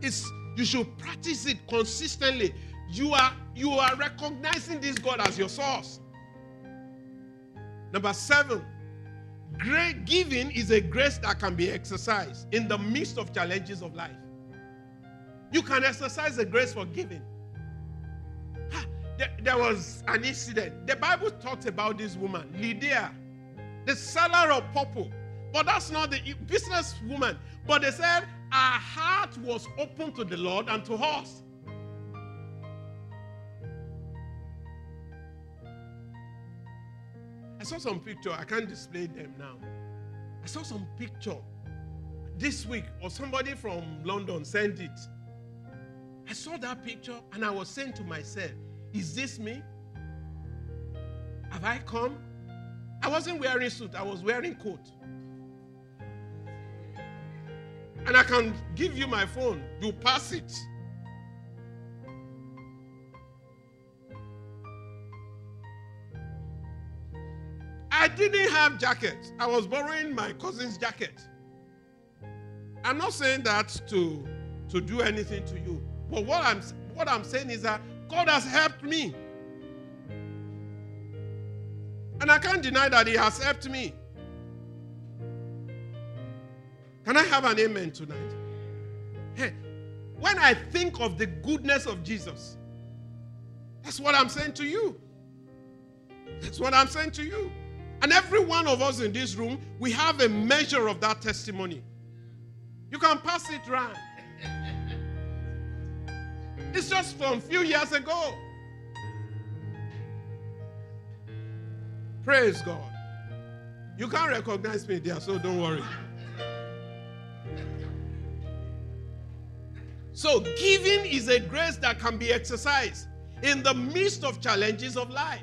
Speaker 2: It's you should practice it consistently. You are you are recognizing this God as your source. Number seven, great giving is a grace that can be exercised in the midst of challenges of life. You can exercise the grace for giving. There, was an incident. The Bible talks about this woman, Lydia, the seller of purple. But that's not the business woman. But they said her heart was open to the Lord and to us. I saw some picture. I can't display them now. I saw some picture this week, or somebody from London sent it. I saw that picture and I was saying to myself, Is this me? Have I come? I wasn't wearing suit, I was wearing coat. And I can give you my phone. You pass it. I didn't have jacket. I was borrowing my cousin's jacket. I'm not saying that to, to do anything to you. But what I'm what I'm saying is that God has helped me. And I can't deny that He has helped me. Can I have an amen tonight? Hey, when I think of the goodness of Jesus, that's what I'm saying to you. That's what I'm saying to you. And every one of us in this room, we have a measure of that testimony. You can pass it round. It's just from a few years ago. Praise God. You can't recognize me there, so don't worry. So, giving is a grace that can be exercised in the midst of challenges of life.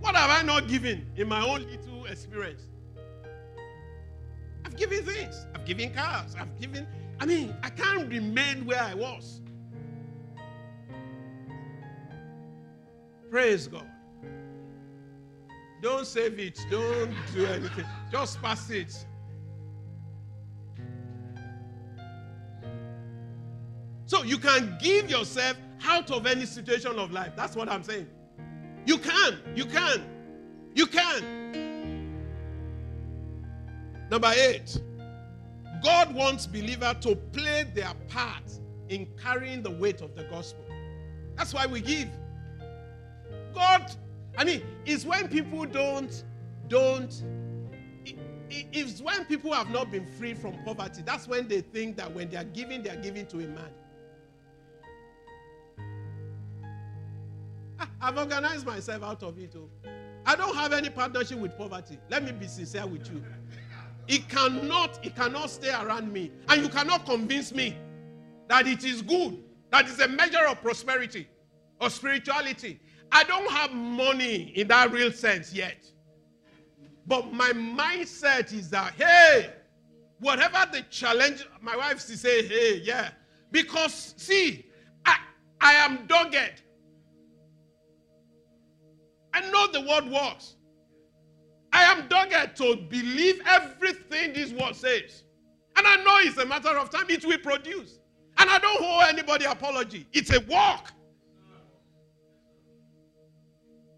Speaker 2: What have I not given in my own little experience? I've given things. I've given cars. I've given, I mean, I can't remain where I was. Praise God. Don't save it. Don't do anything. Just pass it. So you can give yourself out of any situation of life. That's what I'm saying. You can. You can. You can. Number eight, God wants believers to play their part in carrying the weight of the gospel. That's why we give. God, I mean, it's when people don't, don't, it's when people have not been free from poverty. That's when they think that when they are giving, they are giving to a man. Ah, I've organized myself out of it. Oh. I don't have any partnership with poverty. Let me be sincere with you. It cannot, it cannot stay around me. And you cannot convince me that it is good, that is a measure of prosperity or spirituality. I don't have money in that real sense yet. But my mindset is that, hey, whatever the challenge, my wife to say, hey, yeah. Because, see, I, I am dogged. I know the word works. I am dogged to believe everything this word says. And I know it's a matter of time it will produce. And I don't owe anybody apology. It's a walk.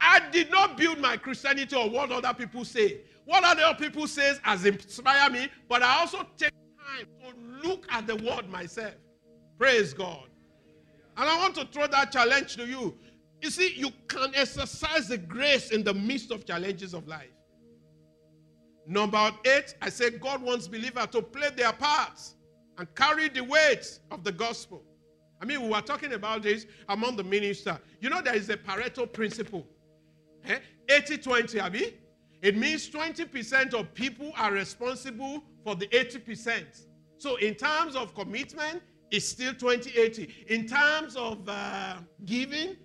Speaker 2: I did not build my Christianity on what other people say. What other people say has inspired me, but I also take time to look at the word myself. Praise God. And I want to throw that challenge to you. You see, you can exercise the grace in the midst of challenges of life. Number eight, I said God wants believers to play their parts and carry the weight of the gospel. I mean, we were talking about this among the minister. You know, there is a Pareto principle. Eh? 80 20, Abi. It means 20% of people are responsible for the 80%. So, in terms of commitment, it's still 20 80. In terms of uh, giving,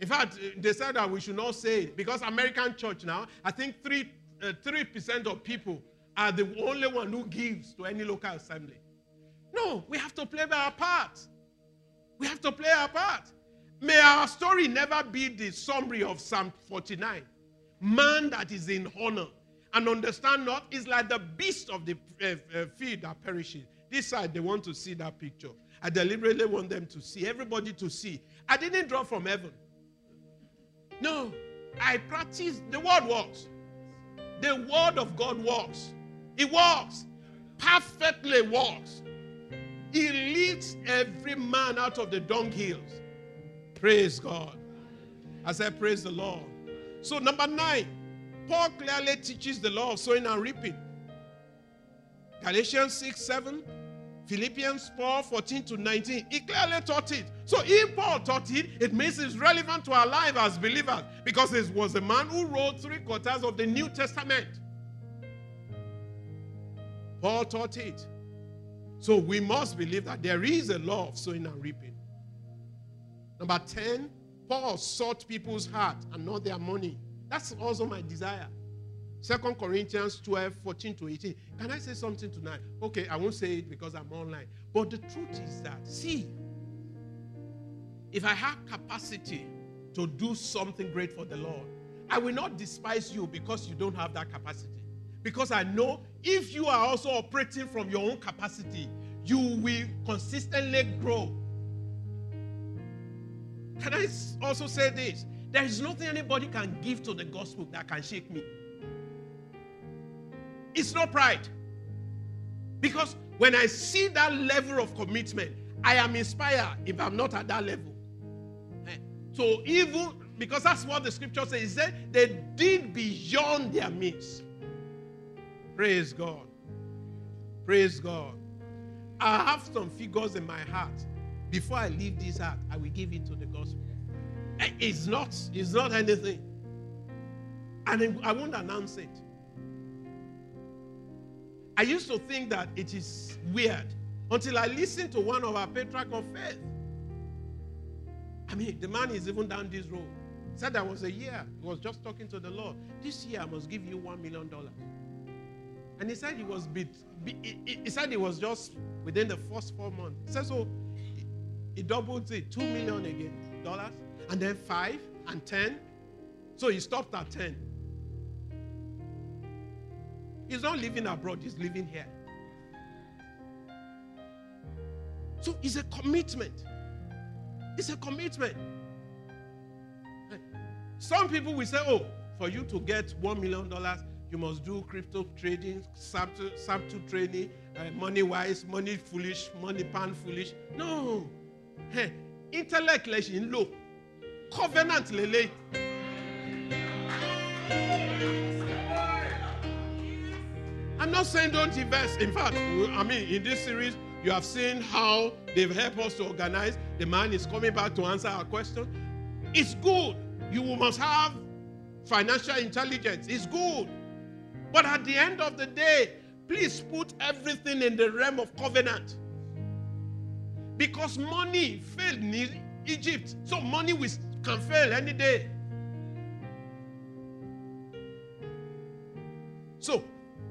Speaker 2: in fact, they said that we should not say it because American church now, I think 3 uh, 3% of people are the only one who gives to any local assembly. No, we have to play our part. We have to play our part. May our story never be the summary of Psalm 49. Man that is in honor and understand not is like the beast of the uh, uh, field that perishes. This side, they want to see that picture. I deliberately want them to see, everybody to see. I didn't draw from heaven. No, I practice. The word works. The word of God works. It works. Perfectly works. It leads every man out of the dunghills. Praise God. I said, Praise the Lord. So, number nine, Paul clearly teaches the law of sowing and reaping. Galatians 6 7, Philippians 4 14 to 19. He clearly taught it. So, if Paul taught it, it means it's relevant to our life as believers because he was a man who wrote three quarters of the New Testament. Paul taught it. So we must believe that there is a law of sowing and reaping. Number 10, Paul sought people's heart and not their money. That's also my desire. Second Corinthians 12, 14 to 18. Can I say something tonight? Okay, I won't say it because I'm online. But the truth is that, see, if I have capacity to do something great for the Lord, I will not despise you because you don't have that capacity. Because I know if you are also operating from your own capacity, you will consistently grow. Can I also say this? There is nothing anybody can give to the gospel that can shake me. It's not pride. Because when I see that level of commitment, I am inspired if I'm not at that level. Eh, so even because that's what the scripture says, it said they did beyond their means. Praise God. Praise God. I have some figures in my heart. Before I leave this heart, I will give it to the gospel. Eh, it's not, it's not anything. And I won't announce it. I used to think that it is weird until I listened to one of our patriarchs of faith. I mean, the man is even down this road. Said there was a year. He was just talking to the Lord. This year I must give you one million dollars. And he said he was bit. He said it was just within the first four months. He said so. He, doubles it, two million again dollars, and then five and ten. So he stopped at ten. He's not living abroad, he's living here. So it's a commitment. It's a commitment. Some people will say, oh, for you to get $1 million, you must do crypto trading, subtle trading, uh, money wise, money foolish, money pan foolish. No. Hey, intellect in low. Covenant lele. I'm not saying don't invest. In fact, I mean, in this series, you have seen how they've helped us to organize. The man is coming back to answer our question. It's good. You must have financial intelligence. It's good. But at the end of the day, please put everything in the realm of covenant. Because money failed in Egypt. So money can fail any day. So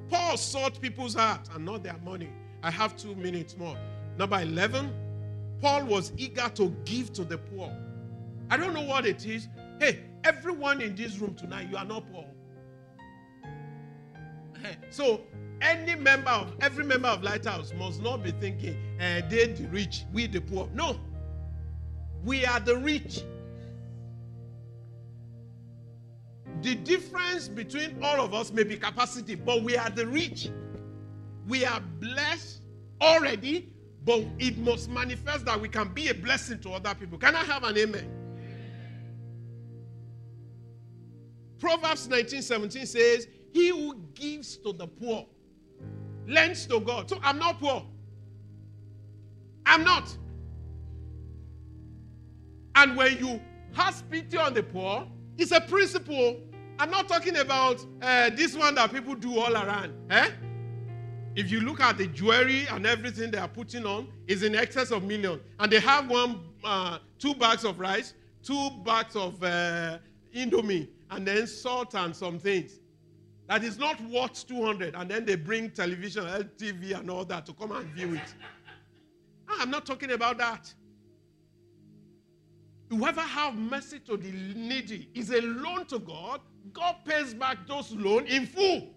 Speaker 2: Paul sought people's hearts and not their money. I have two minutes more. Number 11, Paul was eager to give to the poor. I don't know what it is. Hey, everyone in this room tonight, you are not poor. So, any member of every member of Lighthouse must not be thinking, uh, they the rich, we the poor. No, we are the rich. The difference between all of us may be capacity, but we are the rich. We are blessed already, but it must manifest that we can be a blessing to other people. Can I have an amen? Proverbs 19 17 says, He who gives to the poor lends to God. So I'm not poor. I'm not. And when you have pity on the poor, it's a principle. I'm not talking about uh, this one that people do all around. Eh? If you look at the jewelry and everything they are putting on, is in excess of million, And they have one, uh, two bags of rice, two bags of uh, indomie, and then salt and some things. That is not worth 200. And then they bring television, LTV, and all that to come and view it. Ah, I'm not talking about that. Whoever have mercy to the needy is a loan to God. God pays back those loans in full.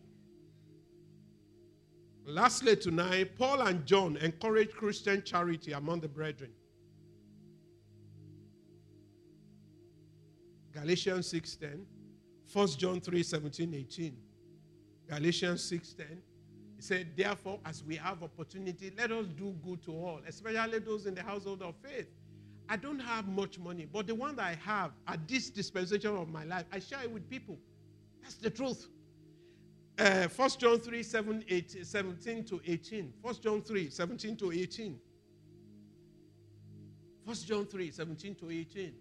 Speaker 2: Lastly, tonight, Paul and John encourage Christian charity among the brethren. Galatians 6:10, 1 John 3, 17, 18. Galatians 6:10. He said, Therefore, as we have opportunity, let us do good to all, especially those in the household of faith. I don't have much money, but the one that I have at this dispensation of my life, I share it with people. That's the truth. Uh, 1 John 3 7, 8, 17 to 18. 1 John 3 17 to 18. 1 John 3 17 to 18.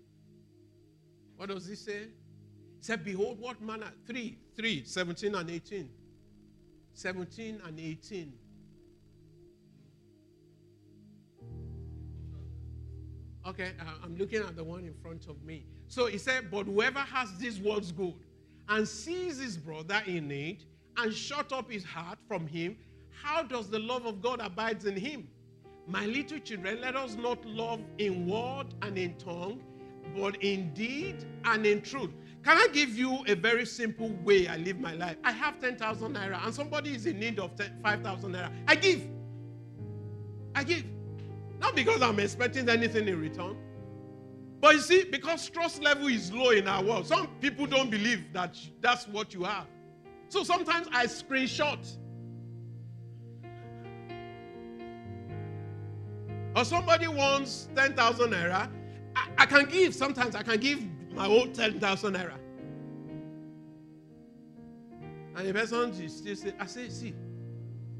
Speaker 2: What does he say? He said, Behold, what manner? 3 3 17 and 18. 17 and 18. Okay, uh, I'm looking at the one in front of me. So he said, But whoever has this words good and sees his brother in need and shut up his heart from him, how does the love of God abide in him? My little children, let us not love in word and in tongue, but in deed and in truth. Can I give you a very simple way I live my life? I have 10,000 naira and somebody is in need of 5,000 naira. I give. I give. Not because I'm expecting anything in return. But you see, because trust level is low in our world, some people don't believe that that's what you have. So sometimes I screenshot. Or somebody wants 10,000 naira. I, I, can give, sometimes I can give my own 10,000 naira. And the person is still say, I say, see,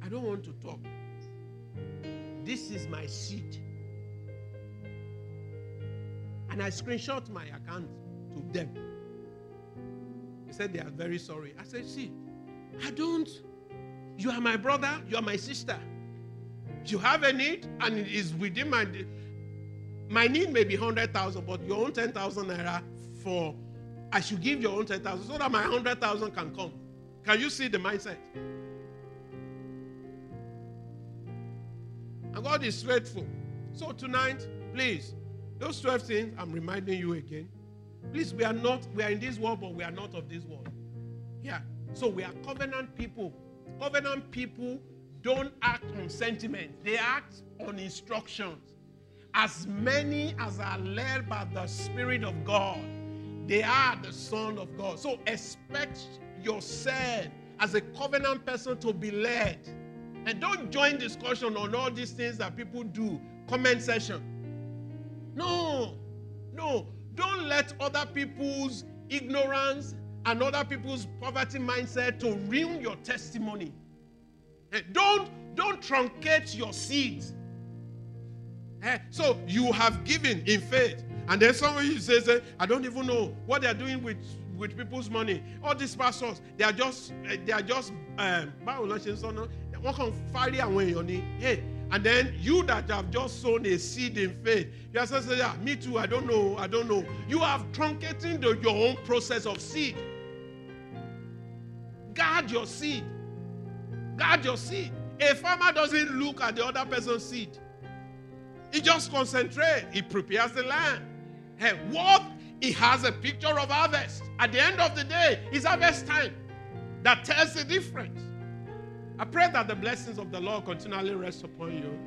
Speaker 2: I don't want to talk. This is my seed. And I screenshot my account to them. They said they are very sorry. I said, see, I don't. You are my brother, you are my sister. You have a need, and it is within my my need may be 100,000, but your own 10,000 naira for I should give your own 10,000 so that my 100,000 can come. Can you see the mindset? And God is faithful. So tonight, please, those 12 things, I'm reminding you again. Please, we are not, we are in this world, but we are not of this world. Yeah. So we are covenant people. Covenant people don't act on sentiment, they act on instructions. As many as are led by the Spirit of God, they are the Son of God. So expect yourself as a covenant person to be led and don't join discussion on all these things that people do. Comment section. No, no. Don't let other people's ignorance and other people's poverty mindset to ruin your testimony. Don't, don't truncate your seeds. Eh, so you have given in faith. And then somebody says, eh, I don't even know what they're doing with, with people's money. All these pastors, they are just, they are just, um, wọ́n kàn fárí àwọn èèyàn ni. Hey and then you that have just sown a seed in faith you are saying yeah me too i don't know i don't know. You have truncating the, your own process of seed. Guard your seed. Guard your seed. A farmer doesn't look at the other person's seed he just concentrates he prepares the land hey what he has a picture of harvest at the end of the day it's harvest time that tells the difference I pray that the blessings of the Lord continually rest upon you.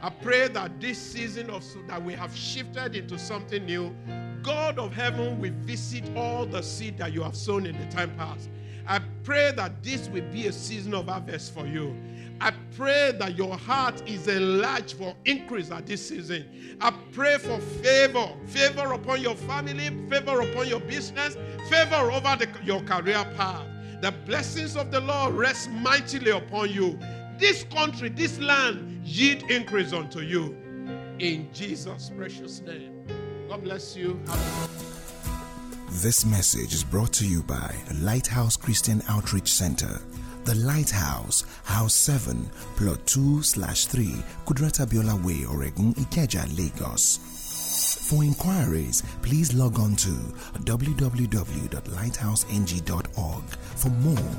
Speaker 2: I pray that this season of that we have shifted into something new, God of heaven will visit all the seed that you have sown in the time past. I pray that this will be a season of harvest for you. I pray that your heart is enlarged for increase at this season. I pray for favor, favor upon your family, favor upon your business, favor over the, your career path. The blessings of the Lord rest mightily upon you. This country, this land, yield increase unto you. In Jesus' precious name. God bless you.
Speaker 1: This message is brought to you by Lighthouse Christian Outreach Center. The Lighthouse, House 7, Plot 2 slash 3, Kudirat Abiola Way, Oregun, Ikeja, Lagos. For inquiries, please log on to www.lighthouseng.org for more.